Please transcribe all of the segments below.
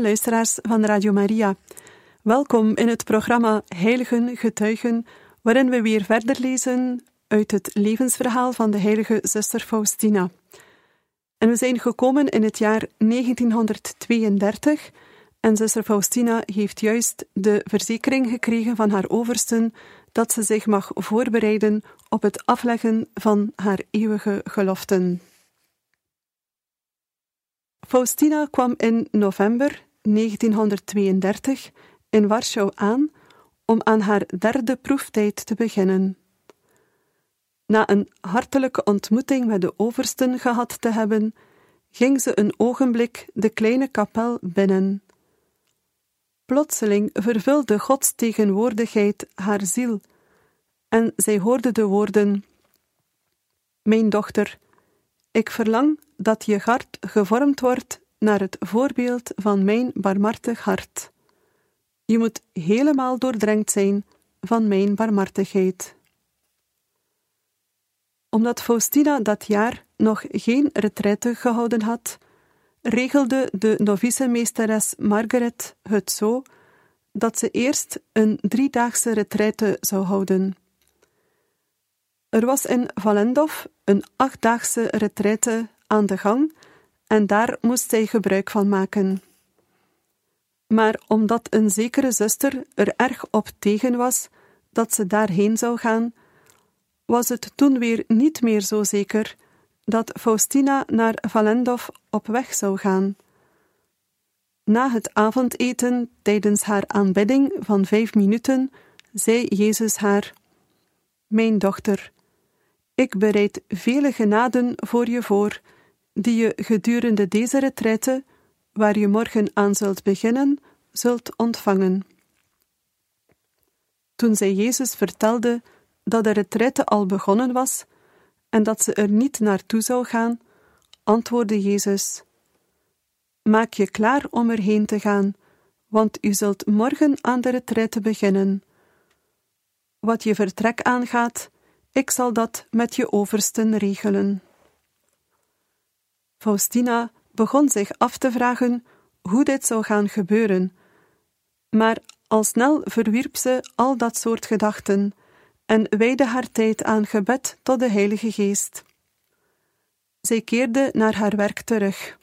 Luisteraars van Radio Maria, welkom in het programma Heiligen Getuigen, waarin we weer verder lezen uit het levensverhaal van de heilige zuster Faustina. En we zijn gekomen in het jaar 1932 en zuster Faustina heeft juist de verzekering gekregen van haar oversten dat ze zich mag voorbereiden op het afleggen van haar eeuwige geloften. Faustina kwam in november 1932 in Warschau aan om aan haar derde proeftijd te beginnen. Na een hartelijke ontmoeting met de oversten gehad te hebben, ging ze een ogenblik de kleine kapel binnen. Plotseling vervulde Gods tegenwoordigheid haar ziel, en zij hoorde de woorden: Mijn dochter, ik verlang dat je hart gevormd wordt naar het voorbeeld van mijn barmhartig hart. Je moet helemaal doordrenkt zijn van mijn barmhartigheid. Omdat Faustina dat jaar nog geen retraite gehouden had, regelde de novice-meesteres Margaret het zo dat ze eerst een driedaagse retraite zou houden. Er was in Valendov een achtdaagse retraite aan de gang en daar moest zij gebruik van maken. Maar omdat een zekere zuster er erg op tegen was dat ze daarheen zou gaan, was het toen weer niet meer zo zeker dat Faustina naar Valendov op weg zou gaan. Na het avondeten tijdens haar aanbidding van vijf minuten zei Jezus haar: Mijn dochter, ik bereid vele genaden voor je voor, die je gedurende deze retraite, waar je morgen aan zult beginnen, zult ontvangen. Toen zij Jezus vertelde dat de retraite al begonnen was en dat ze er niet naartoe zou gaan, antwoordde Jezus: Maak je klaar om erheen te gaan, want u zult morgen aan de retraite beginnen. Wat je vertrek aangaat, ik zal dat met je oversten regelen. Faustina begon zich af te vragen hoe dit zou gaan gebeuren, maar al snel verwierp ze al dat soort gedachten en wijde haar tijd aan gebed tot de Heilige Geest. Zij keerde naar haar werk terug.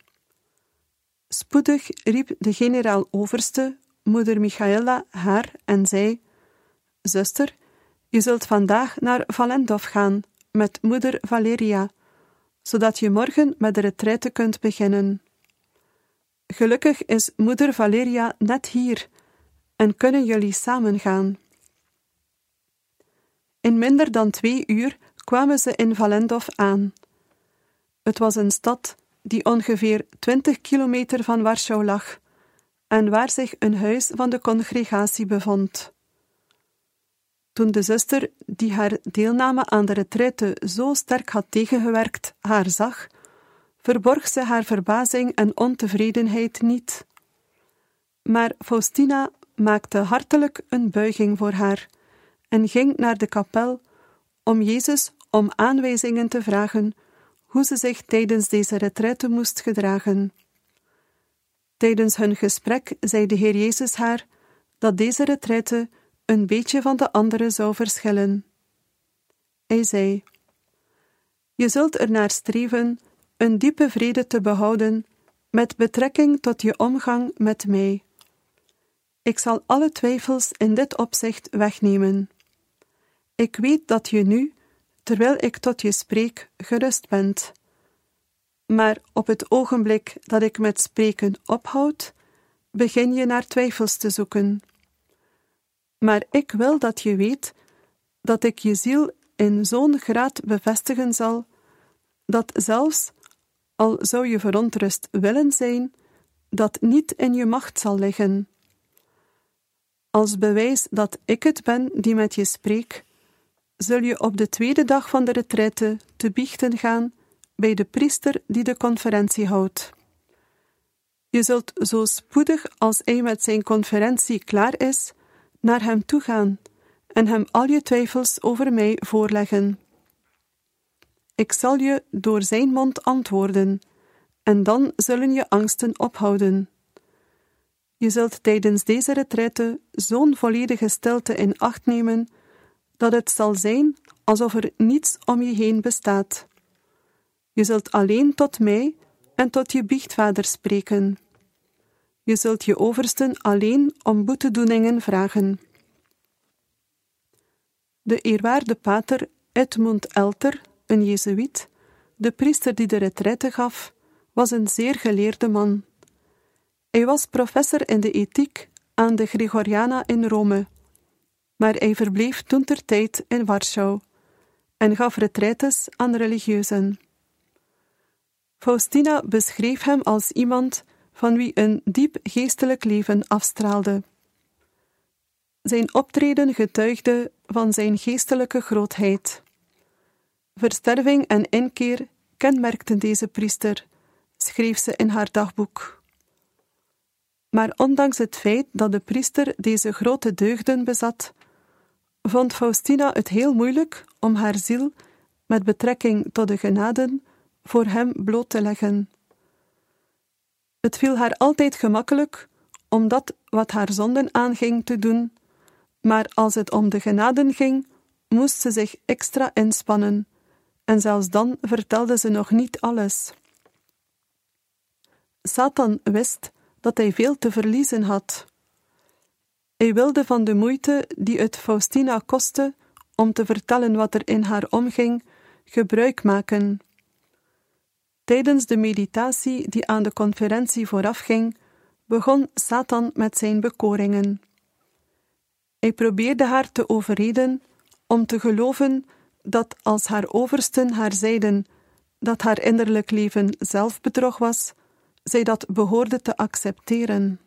Spoedig riep de generaal-overste, moeder Michaela, haar en zei: Zuster, je zult vandaag naar Valendov gaan met moeder Valeria, zodat je morgen met de retraite kunt beginnen. Gelukkig is moeder Valeria net hier en kunnen jullie samen gaan. In minder dan twee uur kwamen ze in Valendov aan. Het was een stad die ongeveer twintig kilometer van Warschau lag en waar zich een huis van de congregatie bevond. Toen de zuster, die haar deelname aan de retraite zo sterk had tegengewerkt, haar zag, verborg ze haar verbazing en ontevredenheid niet. Maar Faustina maakte hartelijk een buiging voor haar en ging naar de kapel om Jezus om aanwijzingen te vragen hoe ze zich tijdens deze retraite moest gedragen. Tijdens hun gesprek zei de Heer Jezus haar dat deze retraite een beetje van de andere zou verschillen. Hij zei: Je zult er naar streven een diepe vrede te behouden met betrekking tot je omgang met mij. Ik zal alle twijfels in dit opzicht wegnemen. Ik weet dat je nu, terwijl ik tot je spreek, gerust bent. Maar op het ogenblik dat ik met spreken ophoud, begin je naar twijfels te zoeken. Maar ik wil dat je weet dat ik je ziel in zo'n graad bevestigen zal, dat zelfs al zou je verontrust willen zijn, dat niet in je macht zal liggen. Als bewijs dat ik het ben die met je spreek, zul je op de tweede dag van de retraite te biechten gaan bij de priester die de conferentie houdt. Je zult zo spoedig als hij met zijn conferentie klaar is, naar hem toe gaan en hem al je twijfels over mij voorleggen. Ik zal je door zijn mond antwoorden, en dan zullen je angsten ophouden. Je zult tijdens deze retraite zo'n volledige stilte in acht nemen, dat het zal zijn alsof er niets om je heen bestaat. Je zult alleen tot mij en tot je biechtvader spreken. Je zult je oversten alleen om boetedoeningen vragen. De eerwaarde pater Edmund Elter, een Jezuïet, de priester die de retraite gaf, was een zeer geleerde man. Hij was professor in de ethiek aan de Gregoriana in Rome, maar hij verbleef toen ter tijd in Warschau en gaf retraites aan religieuzen. Faustina beschreef hem als iemand van wie een diep geestelijk leven afstraalde. Zijn optreden getuigde van zijn geestelijke grootheid. Versterving en inkeer kenmerkten deze priester, schreef ze in haar dagboek. Maar ondanks het feit dat de priester deze grote deugden bezat, vond Faustina het heel moeilijk om haar ziel met betrekking tot de genaden voor hem bloot te leggen. Het viel haar altijd gemakkelijk om dat wat haar zonden aanging te doen, maar als het om de genaden ging, moest ze zich extra inspannen, en zelfs dan vertelde ze nog niet alles. Satan wist dat hij veel te verliezen had. Hij wilde van de moeite die het Faustina kostte om te vertellen wat er in haar omging, gebruik maken. Tijdens de meditatie die aan de conferentie voorafging, begon Satan met zijn bekoringen. Hij probeerde haar te overreden om te geloven dat als haar oversten haar zeiden dat haar innerlijk leven zelfbedrog was, zij dat behoorde te accepteren.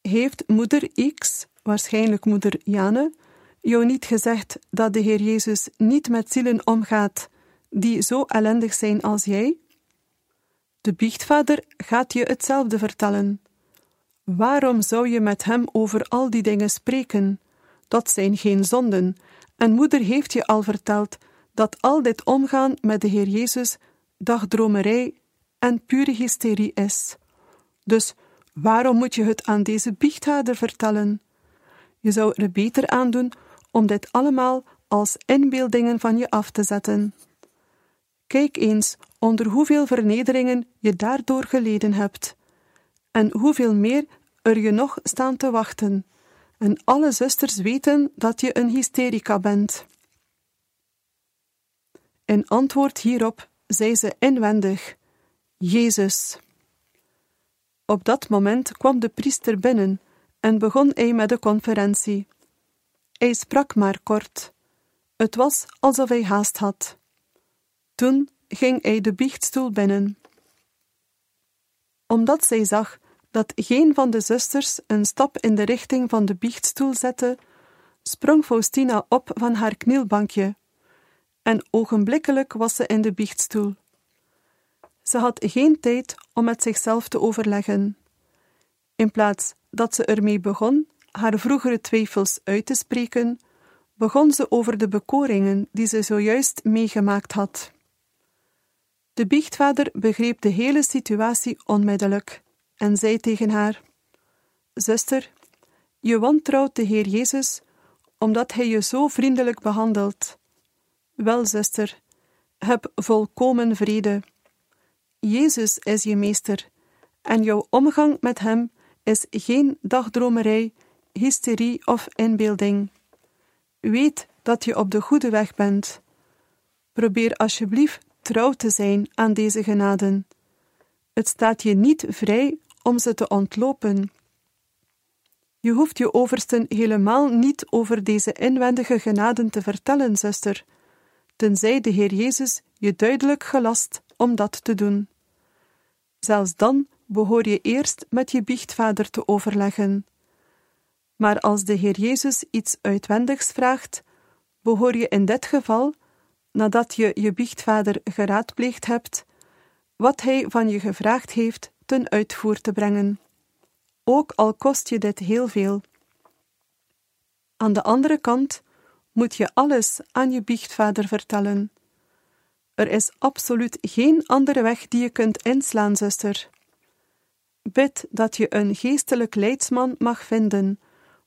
Heeft moeder X, waarschijnlijk moeder Jane, jou niet gezegd dat de Heer Jezus niet met zielen omgaat die zo ellendig zijn als jij? De biechtvader gaat je hetzelfde vertellen. Waarom zou je met hem over al die dingen spreken? Dat zijn geen zonden, en moeder heeft je al verteld dat al dit omgaan met de Heer Jezus dagdromerij en pure hysterie is. Dus waarom moet je het aan deze biechtvader vertellen? Je zou er beter aan doen om dit allemaal als inbeeldingen van je af te zetten. Kijk eens onder hoeveel vernederingen je daardoor geleden hebt, en hoeveel meer er je nog staan te wachten. En alle zusters weten dat je een hysterica bent. In antwoord hierop zei ze inwendig: Jezus. Op dat moment kwam de priester binnen en begon hij met de conferentie. Hij sprak maar kort. Het was alsof hij haast had. Toen ging hij de biechtstoel binnen. Omdat zij zag dat geen van de zusters een stap in de richting van de biechtstoel zette, sprong Faustina op van haar knielbankje, en ogenblikkelijk was ze in de biechtstoel. Ze had geen tijd om met zichzelf te overleggen. In plaats dat ze ermee begon haar vroegere twijfels uit te spreken, begon ze over de bekoringen die ze zojuist meegemaakt had. De biechtvader begreep de hele situatie onmiddellijk en zei tegen haar: Zuster, je wantrouwt de Heer Jezus omdat Hij je zo vriendelijk behandelt. Wel, zuster, heb volkomen vrede. Jezus is je meester en jouw omgang met Hem is geen dagdromerij, hysterie of inbeelding. Weet dat je op de goede weg bent. Probeer alsjeblieft trouw te zijn aan deze genaden. Het staat je niet vrij om ze te ontlopen. Je hoeft je oversten helemaal niet over deze inwendige genaden te vertellen, zuster, tenzij de Heer Jezus je duidelijk gelast om dat te doen. Zelfs dan behoor je eerst met je biechtvader te overleggen. Maar als de Heer Jezus iets uitwendigs vraagt, behoor je in dit geval, nadat je je biechtvader geraadpleegd hebt, wat hij van je gevraagd heeft ten uitvoer te brengen, ook al kost je dit heel veel. Aan de andere kant moet je alles aan je biechtvader vertellen. Er is absoluut geen andere weg die je kunt inslaan, zuster. Bid dat je een geestelijk leidsman mag vinden,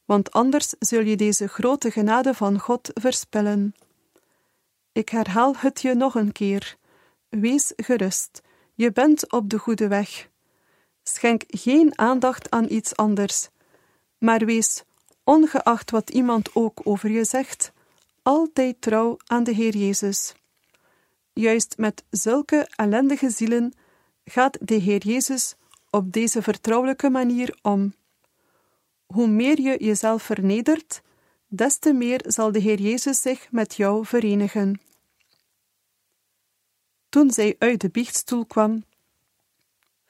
want anders zul je deze grote genade van God verspillen. Ik herhaal het je nog een keer. Wees gerust, je bent op de goede weg. Schenk geen aandacht aan iets anders, maar wees, ongeacht wat iemand ook over je zegt, altijd trouw aan de Heer Jezus. Juist met zulke ellendige zielen gaat de Heer Jezus op deze vertrouwelijke manier om. Hoe meer je jezelf vernedert, des te meer zal de Heer Jezus zich met jou verenigen. Toen zij uit de biechtstoel kwam,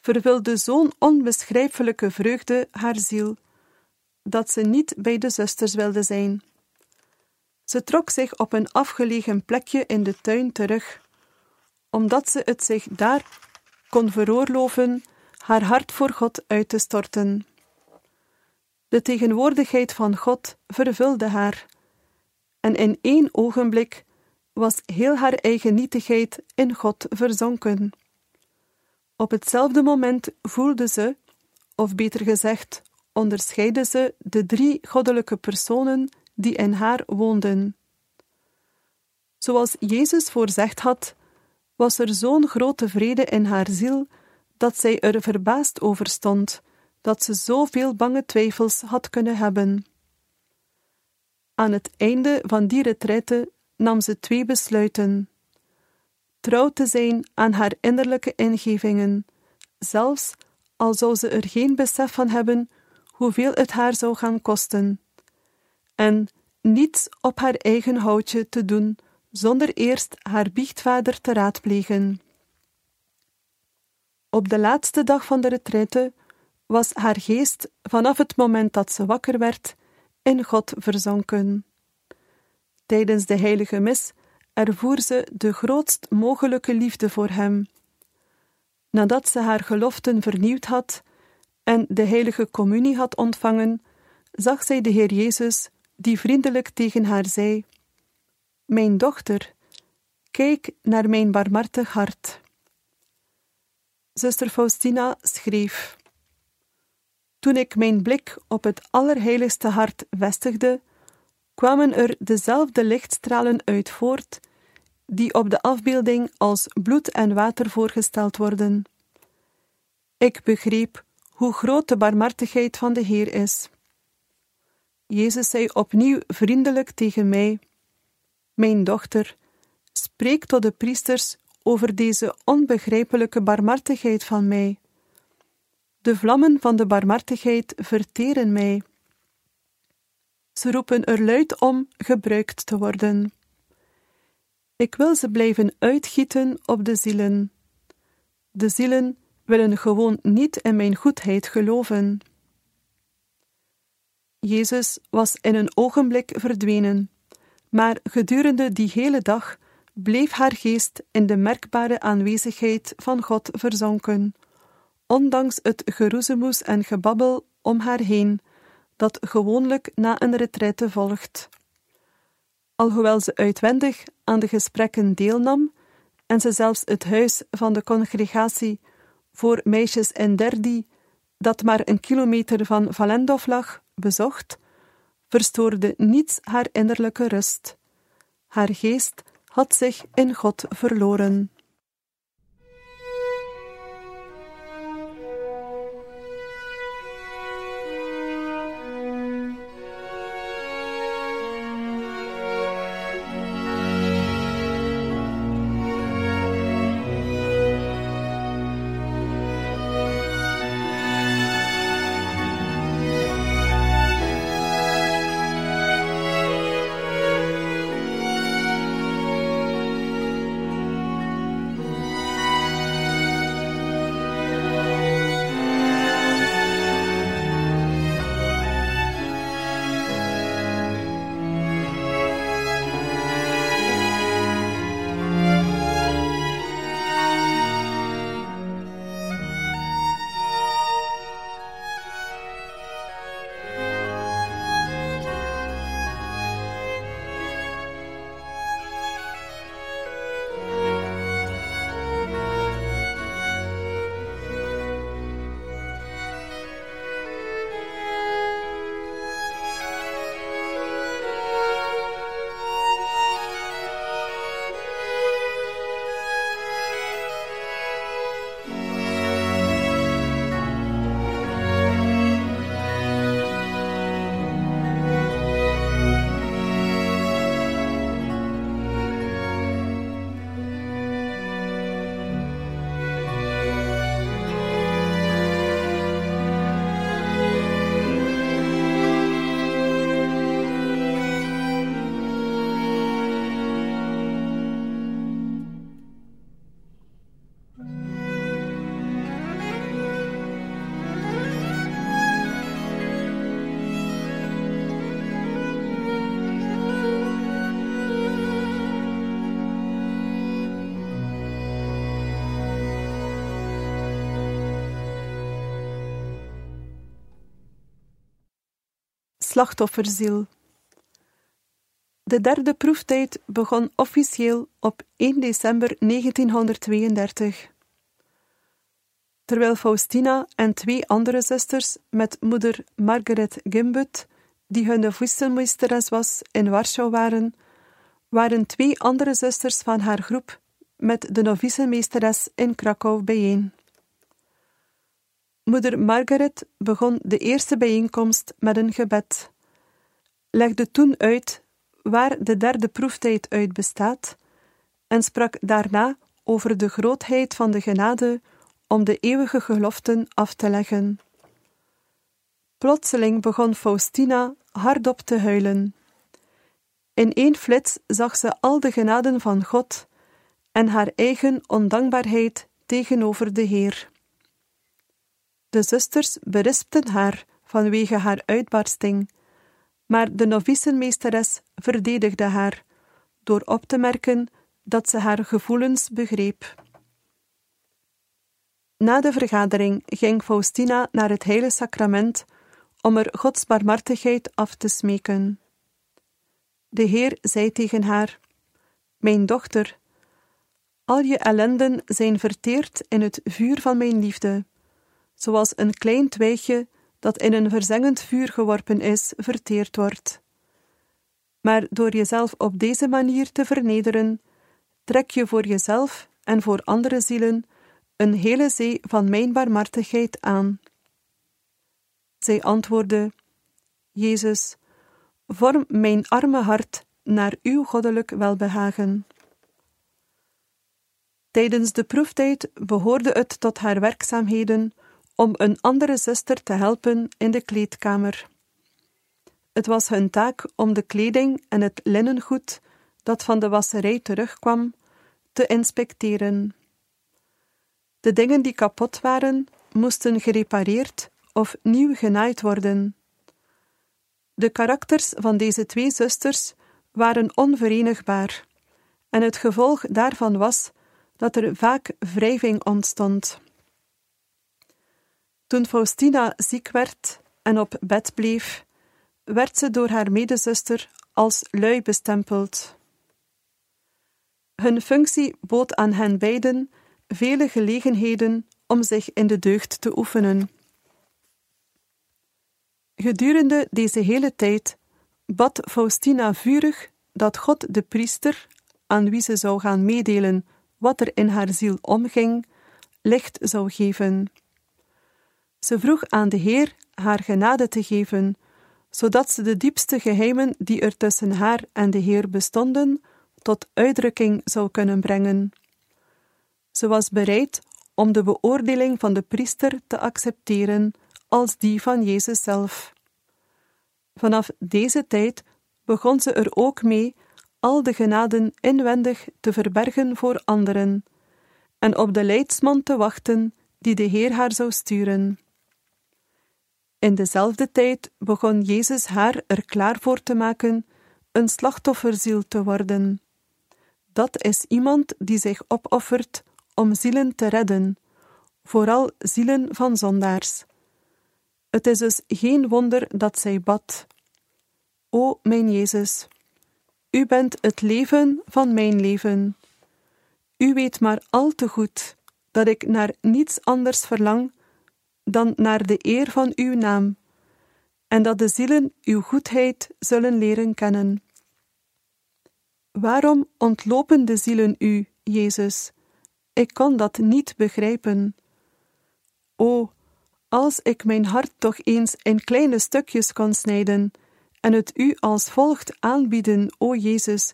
vervulde zo'n onbeschrijfelijke vreugde haar ziel, dat ze niet bij de zusters wilde zijn. Ze trok zich op een afgelegen plekje in de tuin terug, omdat ze het zich daar kon veroorloven haar hart voor God uit te storten. De tegenwoordigheid van God vervulde haar, en in één ogenblik was heel haar eigen nietigheid in God verzonken. Op hetzelfde moment voelde ze, of beter gezegd, onderscheidde ze de drie goddelijke personen die in haar woonden. Zoals Jezus voorzegd had, was er zo'n grote vrede in haar ziel dat zij er verbaasd over stond dat ze zoveel bange twijfels had kunnen hebben. Aan het einde van die retraite nam ze twee besluiten: trouw te zijn aan haar innerlijke ingevingen, zelfs al zou ze er geen besef van hebben hoeveel het haar zou gaan kosten, en niets op haar eigen houtje te doen zonder eerst haar biechtvader te raadplegen. Op de laatste dag van de retraite was haar geest vanaf het moment dat ze wakker werd in God verzonken. Tijdens de heilige mis ervoer ze de grootst mogelijke liefde voor hem. Nadat ze haar geloften vernieuwd had en de heilige communie had ontvangen, zag zij de Heer Jezus, die vriendelijk tegen haar zei: Mijn dochter, kijk naar mijn barmhartig hart. Zuster Faustina schreef: Toen ik mijn blik op het allerheiligste hart vestigde, kwamen er dezelfde lichtstralen uit voort, die op de afbeelding als bloed en water voorgesteld worden. Ik begreep hoe groot de barmhartigheid van de Heer is. Jezus zei opnieuw vriendelijk tegen mij: Mijn dochter, spreek tot de priesters over deze onbegrijpelijke barmhartigheid van mij. De vlammen van de barmhartigheid verteren mij. Ze roepen er luid om gebruikt te worden. Ik wil ze blijven uitgieten op de zielen. De zielen willen gewoon niet in mijn goedheid geloven. Jezus was in een ogenblik verdwenen, maar gedurende die hele dag bleef haar geest in de merkbare aanwezigheid van God verzonken, ondanks het geroezemoes en gebabbel om haar heen, dat gewoonlijk na een retraite volgt. Alhoewel ze uitwendig aan de gesprekken deelnam en ze zelfs het huis van de congregatie voor meisjes in Derdi, dat maar een kilometer van Valendov lag, bezocht, verstoorde niets haar innerlijke rust. Haar geest had zich in God verloren. Slachtofferziel. De derde proeftijd begon officieel op 1 december 1932. Terwijl Faustina en twee andere zusters met moeder Margaret Gimbut, die hun wisselmeesteres was, in Warschau waren, waren twee andere zusters van haar groep met de novicemeesteres in Krakau bijeen. Moeder Margaret begon de eerste bijeenkomst met een gebed, legde toen uit waar de derde proeftijd uit bestaat en sprak daarna over de grootheid van de genade om de eeuwige geloften af te leggen. Plotseling begon Faustina hardop te huilen. In één flits zag ze al de genaden van God en haar eigen ondankbaarheid tegenover de Heer. De zusters berispten haar vanwege haar uitbarsting, maar de novicenmeesteres verdedigde haar door op te merken dat ze haar gevoelens begreep. Na de vergadering ging Faustina naar het heilige sacrament om er Gods barmhartigheid af te smeken. De Heer zei tegen haar: Mijn dochter, al je ellenden zijn verteerd in het vuur van mijn liefde, zoals een klein twijgje dat in een verzengend vuur geworpen is, verteerd wordt. Maar door jezelf op deze manier te vernederen, trek je voor jezelf en voor andere zielen een hele zee van mijn barmhartigheid aan. Zij antwoordde: Jezus, vorm mijn arme hart naar uw goddelijk welbehagen. Tijdens de proeftijd behoorde het tot haar werkzaamheden om een andere zuster te helpen in de kleedkamer. Het was hun taak om de kleding en het linnengoed dat van de wasserij terugkwam te inspecteren. De dingen die kapot waren, moesten gerepareerd of nieuw genaaid worden. De karakters van deze twee zusters waren onverenigbaar, en het gevolg daarvan was dat er vaak wrijving ontstond. Toen Faustina ziek werd en op bed bleef, werd ze door haar medezuster als lui bestempeld. Hun functie bood aan hen beiden vele gelegenheden om zich in de deugd te oefenen. Gedurende deze hele tijd bad Faustina vurig dat God de priester, aan wie ze zou gaan meedelen wat er in haar ziel omging, licht zou geven. Ze vroeg aan de Heer haar genade te geven, zodat ze de diepste geheimen die er tussen haar en de Heer bestonden, tot uitdrukking zou kunnen brengen. Ze was bereid om de beoordeling van de priester te accepteren als die van Jezus zelf. Vanaf deze tijd begon ze er ook mee al de genaden inwendig te verbergen voor anderen en op de leidsman te wachten die de Heer haar zou sturen. In dezelfde tijd begon Jezus haar er klaar voor te maken een slachtofferziel te worden. Dat is iemand die zich opoffert om zielen te redden, vooral zielen van zondaars. Het is dus geen wonder dat zij bad. O mijn Jezus, U bent het leven van mijn leven. U weet maar al te goed dat ik naar niets anders verlang dan naar de eer van Uw naam, en dat de zielen Uw goedheid zullen leren kennen. Waarom ontlopen de zielen U, Jezus? Ik kan dat niet begrijpen. O, als ik mijn hart toch eens in kleine stukjes kon snijden en het u als volgt aanbieden, o Jezus,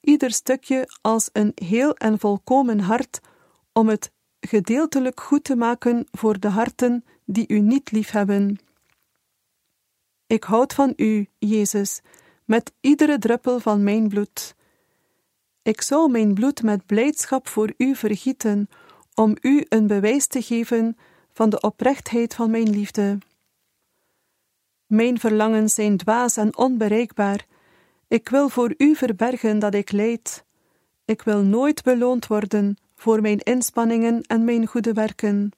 ieder stukje als een heel en volkomen hart, om het gedeeltelijk goed te maken voor de harten die u niet liefhebben. Ik houd van u, Jezus, met iedere druppel van mijn bloed. Ik zou mijn bloed met blijdschap voor u vergieten, om u een bewijs te geven van de oprechtheid van mijn liefde. Mijn verlangens zijn dwaas en onbereikbaar. Ik wil voor u verbergen dat ik leid. Ik wil nooit beloond worden voor mijn inspanningen en mijn goede werken.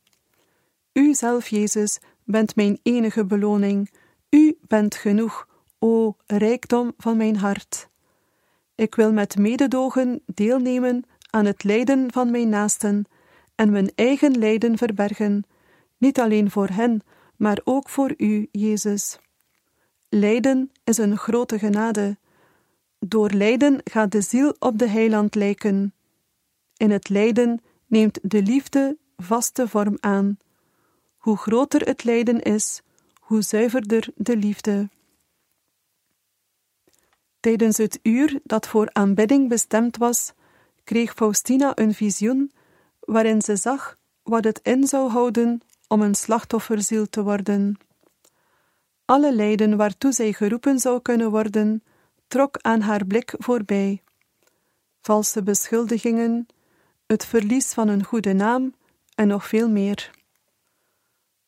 U zelf, Jezus, bent mijn enige beloning. U bent genoeg, o rijkdom van mijn hart. Ik wil met mededogen deelnemen aan het lijden van mijn naasten en mijn eigen lijden verbergen, niet alleen voor hen, maar ook voor u, Jezus. Lijden is een grote genade. Door lijden gaat de ziel op de heiland lijken. In het lijden neemt de liefde vaste vorm aan. Hoe groter het lijden is, hoe zuiverder de liefde. Tijdens het uur dat voor aanbidding bestemd was, kreeg Faustina een visioen waarin ze zag wat het in zou houden om een slachtofferziel te worden. Alle lijden waartoe zij geroepen zou kunnen worden, trok aan haar blik voorbij. Valse beschuldigingen, het verlies van een goede naam en nog veel meer.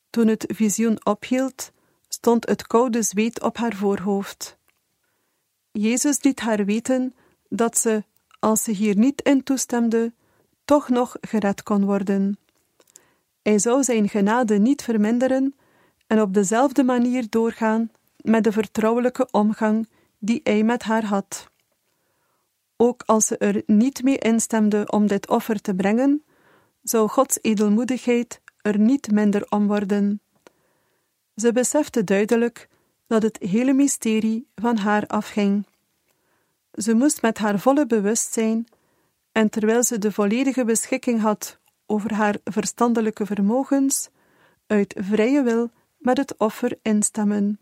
Toen het visioen ophield, stond het koude zweet op haar voorhoofd. Jezus liet haar weten dat ze, als ze hier niet in toestemde, toch nog gered kon worden. Hij zou zijn genade niet verminderen en op dezelfde manier doorgaan met de vertrouwelijke omgang die hij met haar had. Ook als ze er niet mee instemde om dit offer te brengen, zou Gods edelmoedigheid er niet minder om worden. Ze besefte duidelijk dat het hele mysterie van haar afging. Ze moest met haar volle bewustzijn, en terwijl ze de volledige beschikking had over haar verstandelijke vermogens, uit vrije wil met het offer instemmen.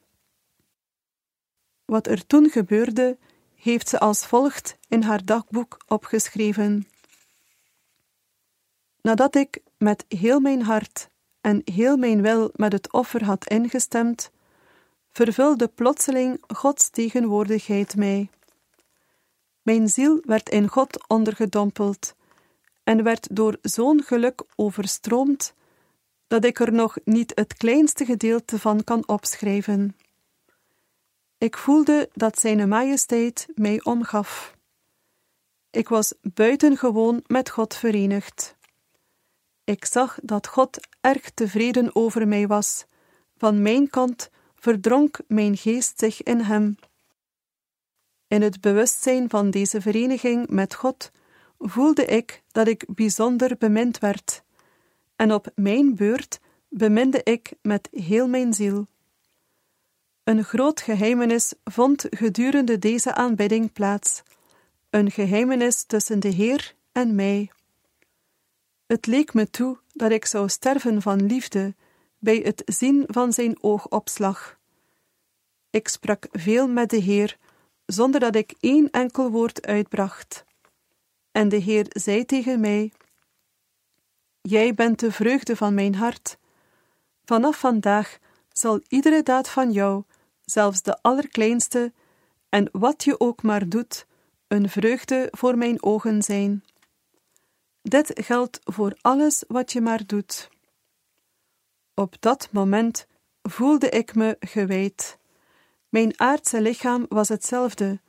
Wat er toen gebeurde, heeft ze als volgt in haar dagboek opgeschreven. Nadat ik met heel mijn hart en heel mijn wil met het offer had ingestemd, vervulde plotseling Gods tegenwoordigheid mij. Mijn ziel werd in God ondergedompeld en werd door zo'n geluk overstroomd dat ik er nog niet het kleinste gedeelte van kan opschrijven. Ik voelde dat Zijne Majesteit mij omgaf. Ik was buitengewoon met God verenigd. Ik zag dat God erg tevreden over mij was. Van mijn kant verdronk mijn geest zich in Hem. In het bewustzijn van deze vereniging met God voelde ik dat ik bijzonder bemind werd, en op mijn beurt beminde ik met heel mijn ziel. Een groot geheimenis vond gedurende deze aanbidding plaats, een geheimenis tussen de Heer en mij. Het leek me toe dat ik zou sterven van liefde bij het zien van zijn oogopslag. Ik sprak veel met de Heer, zonder dat ik één enkel woord uitbracht. En de Heer zei tegen mij: Jij bent de vreugde van mijn hart. Vanaf vandaag zal iedere daad van jou, zelfs de allerkleinste, en wat je ook maar doet, een vreugde voor mijn ogen zijn. Dit geldt voor alles wat je maar doet. Op dat moment voelde ik me gewijd. Mijn aardse lichaam was hetzelfde,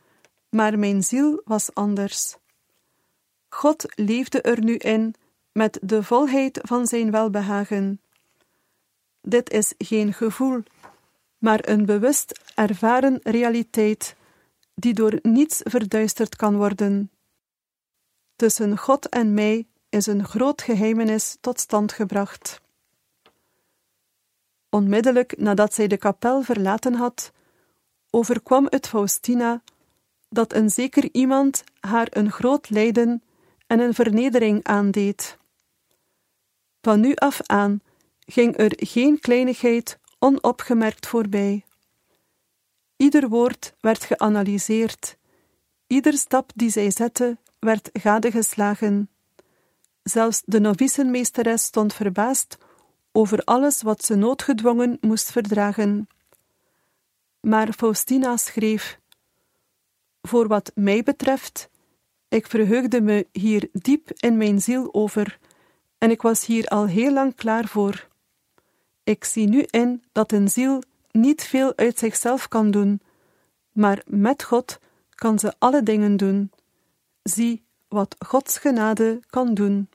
maar mijn ziel was anders. God leefde er nu in met de volheid van zijn welbehagen. Dit is geen gevoel, maar een bewust ervaren realiteit, die door niets verduisterd kan worden. Tussen God en mij is een groot geheimenis tot stand gebracht. Onmiddellijk nadat zij de kapel verlaten had, overkwam het Faustina dat een zeker iemand haar een groot lijden en een vernedering aandeed. Van nu af aan ging er geen kleinigheid onopgemerkt voorbij. Ieder woord werd geanalyseerd, ieder stap die zij zette werd gadegeslagen. Zelfs de novicenmeesteres stond verbaasd over alles wat ze noodgedwongen moest verdragen. Maar Faustina schreef: Voor wat mij betreft, ik verheugde me hier diep in mijn ziel over, en ik was hier al heel lang klaar voor. Ik zie nu in dat een ziel niet veel uit zichzelf kan doen, maar met God kan ze alle dingen doen. Zie wat Gods genade kan doen.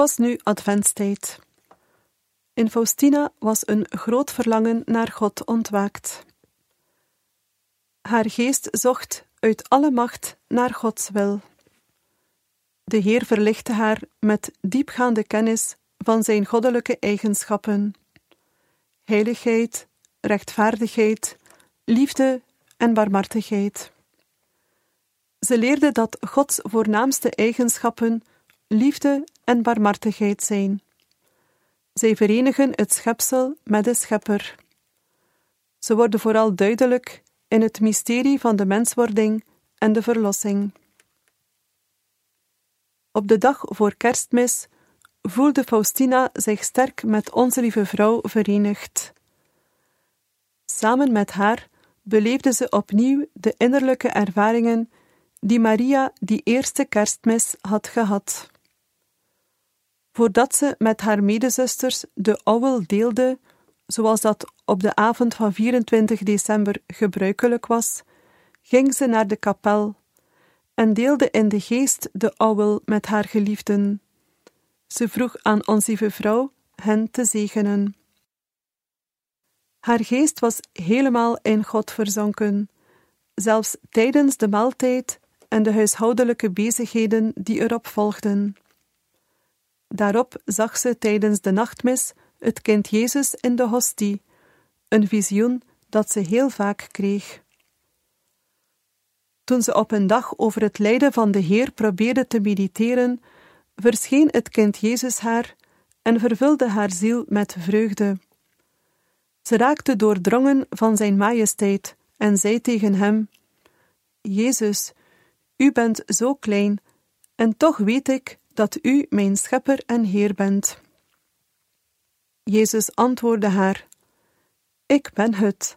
Was nu adventstijd. In Faustina was een groot verlangen naar God ontwaakt. Haar geest zocht uit alle macht naar Gods wil. De Heer verlichtte haar met diepgaande kennis van zijn goddelijke eigenschappen: heiligheid, rechtvaardigheid, liefde en barmhartigheid. Ze leerde dat Gods voornaamste eigenschappen liefde en barmhartigheid zijn. Zij verenigen het schepsel met de schepper. Ze worden vooral duidelijk in het mysterie van de menswording en de verlossing. Op de dag voor kerstmis voelde Faustina zich sterk met Onze Lieve Vrouw verenigd. Samen met haar beleefde ze opnieuw de innerlijke ervaringen die Maria die eerste kerstmis had gehad. Voordat ze met haar medezusters de ouwel deelde, zoals dat op de avond van 24 december gebruikelijk was, ging ze naar de kapel en deelde in de geest de ouwel met haar geliefden. Ze vroeg aan onze vrouw hen te zegenen. Haar geest was helemaal in God verzonken, zelfs tijdens de maaltijd en de huishoudelijke bezigheden die erop volgden. Daarop zag ze tijdens de nachtmis het kind Jezus in de hostie, een visioen dat ze heel vaak kreeg. Toen ze op een dag over het lijden van de Heer probeerde te mediteren, verscheen het kind Jezus haar en vervulde haar ziel met vreugde. Ze raakte doordrongen van zijn majesteit en zei tegen hem: Jezus, u bent zo klein, en toch weet ik dat u mijn schepper en Heer bent. Jezus antwoordde haar: Ik ben het,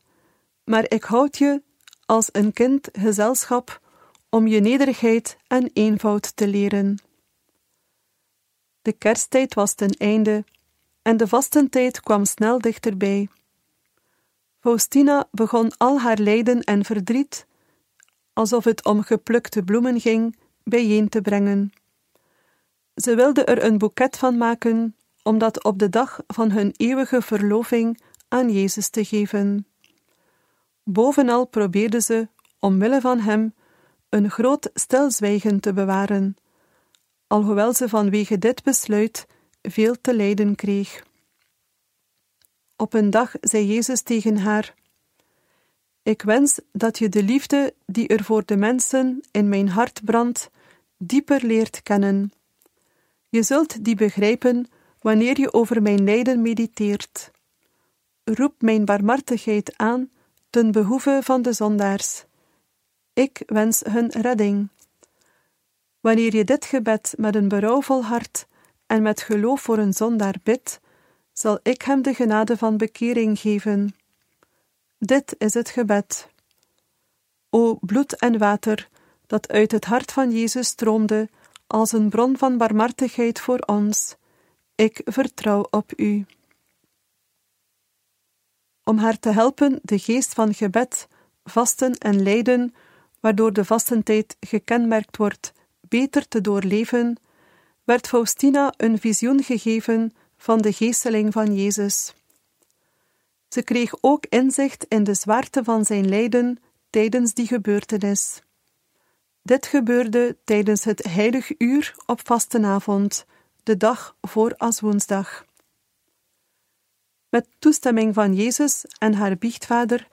maar ik houd je als een kind gezelschap om je nederigheid en eenvoud te leren. De kersttijd was ten einde en de vastentijd kwam snel dichterbij. Faustina begon al haar lijden en verdriet, alsof het om geplukte bloemen ging, bijeen te brengen. Ze wilde er een boeket van maken, om dat op de dag van hun eeuwige verloving aan Jezus te geven. Bovenal probeerde ze, omwille van hem, een groot stilzwijgen te bewaren, alhoewel ze vanwege dit besluit veel te lijden kreeg. Op een dag zei Jezus tegen haar: Ik wens dat je de liefde die er voor de mensen in mijn hart brandt, dieper leert kennen. Je zult die begrijpen wanneer je over mijn lijden mediteert. Roep mijn barmhartigheid aan ten behoeve van de zondaars. Ik wens hun redding. Wanneer je dit gebed met een berouwvol hart en met geloof voor een zondaar bidt, zal ik hem de genade van bekering geven. Dit is het gebed. O bloed en water, dat uit het hart van Jezus stroomde, als een bron van barmhartigheid voor ons, ik vertrouw op u. Om haar te helpen de geest van gebed, vasten en lijden, waardoor de vastentijd gekenmerkt wordt, beter te doorleven, werd Faustina een visioen gegeven van de geesteling van Jezus. Ze kreeg ook inzicht in de zwaarte van zijn lijden tijdens die gebeurtenis. Dit gebeurde tijdens het heilig uur op vastenavond, de dag voor Aswoensdag. Met toestemming van Jezus en haar biechtvader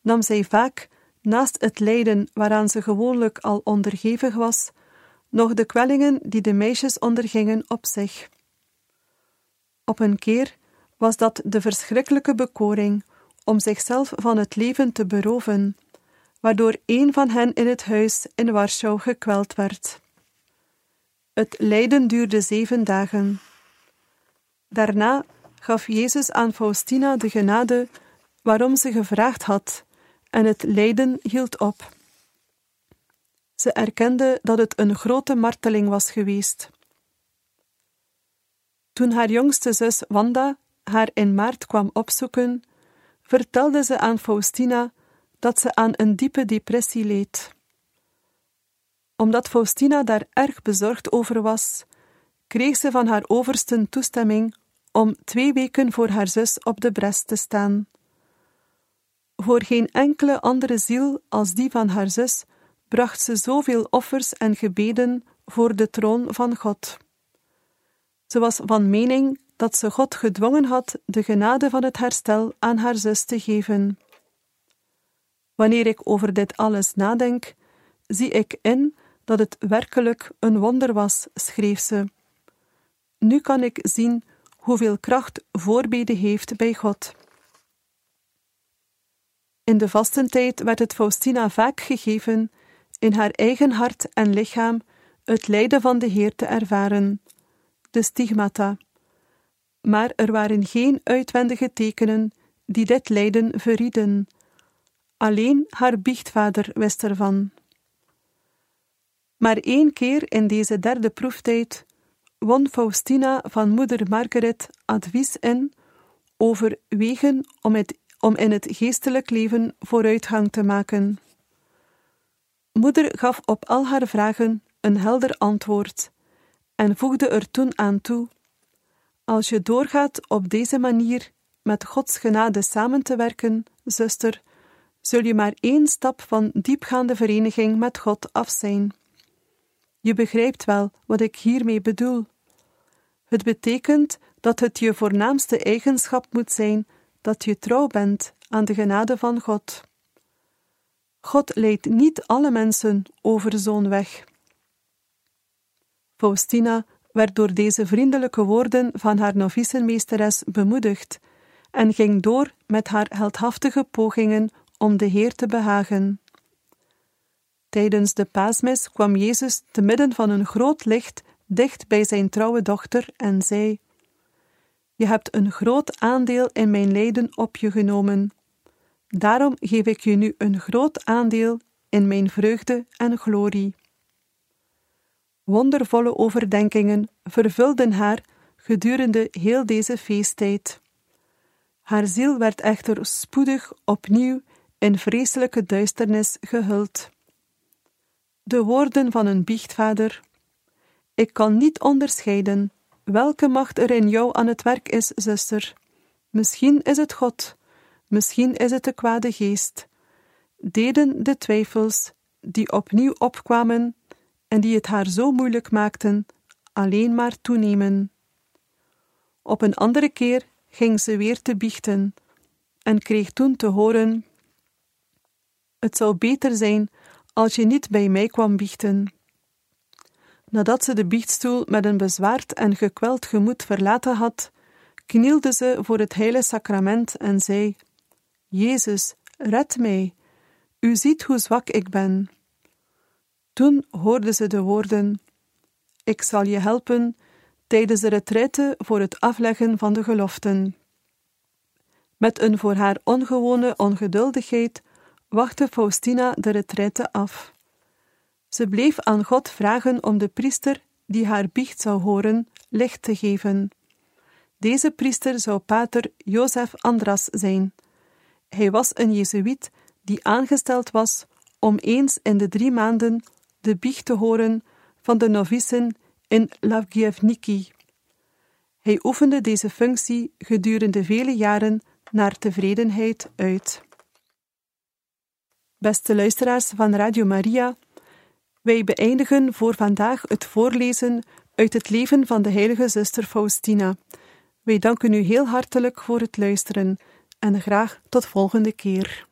nam zij vaak, naast het lijden waaraan ze gewoonlijk al onderhevig was, nog de kwellingen die de meisjes ondergingen op zich. Op een keer was dat de verschrikkelijke bekoring om zichzelf van het leven te beroven, waardoor een van hen in het huis in Warschau gekweld werd. Het lijden duurde zeven dagen. Daarna gaf Jezus aan Faustina de genade waarom ze gevraagd had, en het lijden hield op. Ze erkende dat het een grote marteling was geweest. Toen haar jongste zus Wanda haar in maart kwam opzoeken, vertelde ze aan Faustina dat ze aan een diepe depressie leed. Omdat Faustina daar erg bezorgd over was, kreeg ze van haar oversten toestemming om twee weken voor haar zus op de brest te staan. Voor geen enkele andere ziel als die van haar zus bracht ze zoveel offers en gebeden voor de troon van God. Ze was van mening dat ze God gedwongen had de genade van het herstel aan haar zus te geven. Wanneer ik over dit alles nadenk, zie ik in dat het werkelijk een wonder was, schreef ze. Nu kan ik zien hoeveel kracht voorbeden heeft bij God. In de vastentijd werd het Faustina vaak gegeven in haar eigen hart en lichaam het lijden van de Heer te ervaren, de stigmata. Maar er waren geen uitwendige tekenen die dit lijden verrieden. Alleen haar biechtvader wist ervan. Maar één keer in deze derde proeftijd won Faustina van moeder Margaret advies in over wegen om, het, om in het geestelijk leven vooruitgang te maken. Moeder gaf op al haar vragen een helder antwoord en voegde er toen aan toe: Als je doorgaat op deze manier met Gods genade samen te werken, zuster, zul je maar één stap van diepgaande vereniging met God af zijn. Je begrijpt wel wat ik hiermee bedoel. Het betekent dat het je voornaamste eigenschap moet zijn dat je trouw bent aan de genade van God. God leidt niet alle mensen over zo'n weg. Faustina werd door deze vriendelijke woorden van haar novicenmeesteres bemoedigd en ging door met haar heldhaftige pogingen om de Heer te behagen. Tijdens de paasmis kwam Jezus te midden van een groot licht dicht bij zijn trouwe dochter en zei: Je hebt een groot aandeel in mijn lijden op je genomen. Daarom geef ik je nu een groot aandeel in mijn vreugde en glorie. Wondervolle overdenkingen vervulden haar gedurende heel deze feesttijd. Haar ziel werd echter spoedig opnieuw in vreselijke duisternis gehuld. De woorden van een biechtvader: Ik kan niet onderscheiden welke macht er in jou aan het werk is, zuster. Misschien is het God, misschien is het de kwade geest. Deden de twijfels die opnieuw opkwamen en die het haar zo moeilijk maakten, alleen maar toenemen. Op een andere keer ging ze weer te biechten en kreeg toen te horen: Het zou beter zijn als je niet bij mij kwam biechten. Nadat ze de biechtstoel met een bezwaard en gekweld gemoed verlaten had, knielde ze voor het heilige sacrament en zei: Jezus, red mij. U ziet hoe zwak ik ben. Toen hoorde ze de woorden: Ik zal je helpen tijdens de retraite voor het afleggen van de geloften. Met een voor haar ongewone ongeduldigheid wachtte Faustina de retraite af. Ze bleef aan God vragen om de priester die haar biecht zou horen, licht te geven. Deze priester zou pater Jozef Andras zijn. Hij was een Jezuïet die aangesteld was om eens in de drie maanden de biecht te horen van de novicen in Lavgievniki. Hij oefende deze functie gedurende vele jaren naar tevredenheid uit. Beste luisteraars van Radio Maria, wij beëindigen voor vandaag het voorlezen uit het leven van de heilige zuster Faustina. Wij danken u heel hartelijk voor het luisteren en graag tot volgende keer.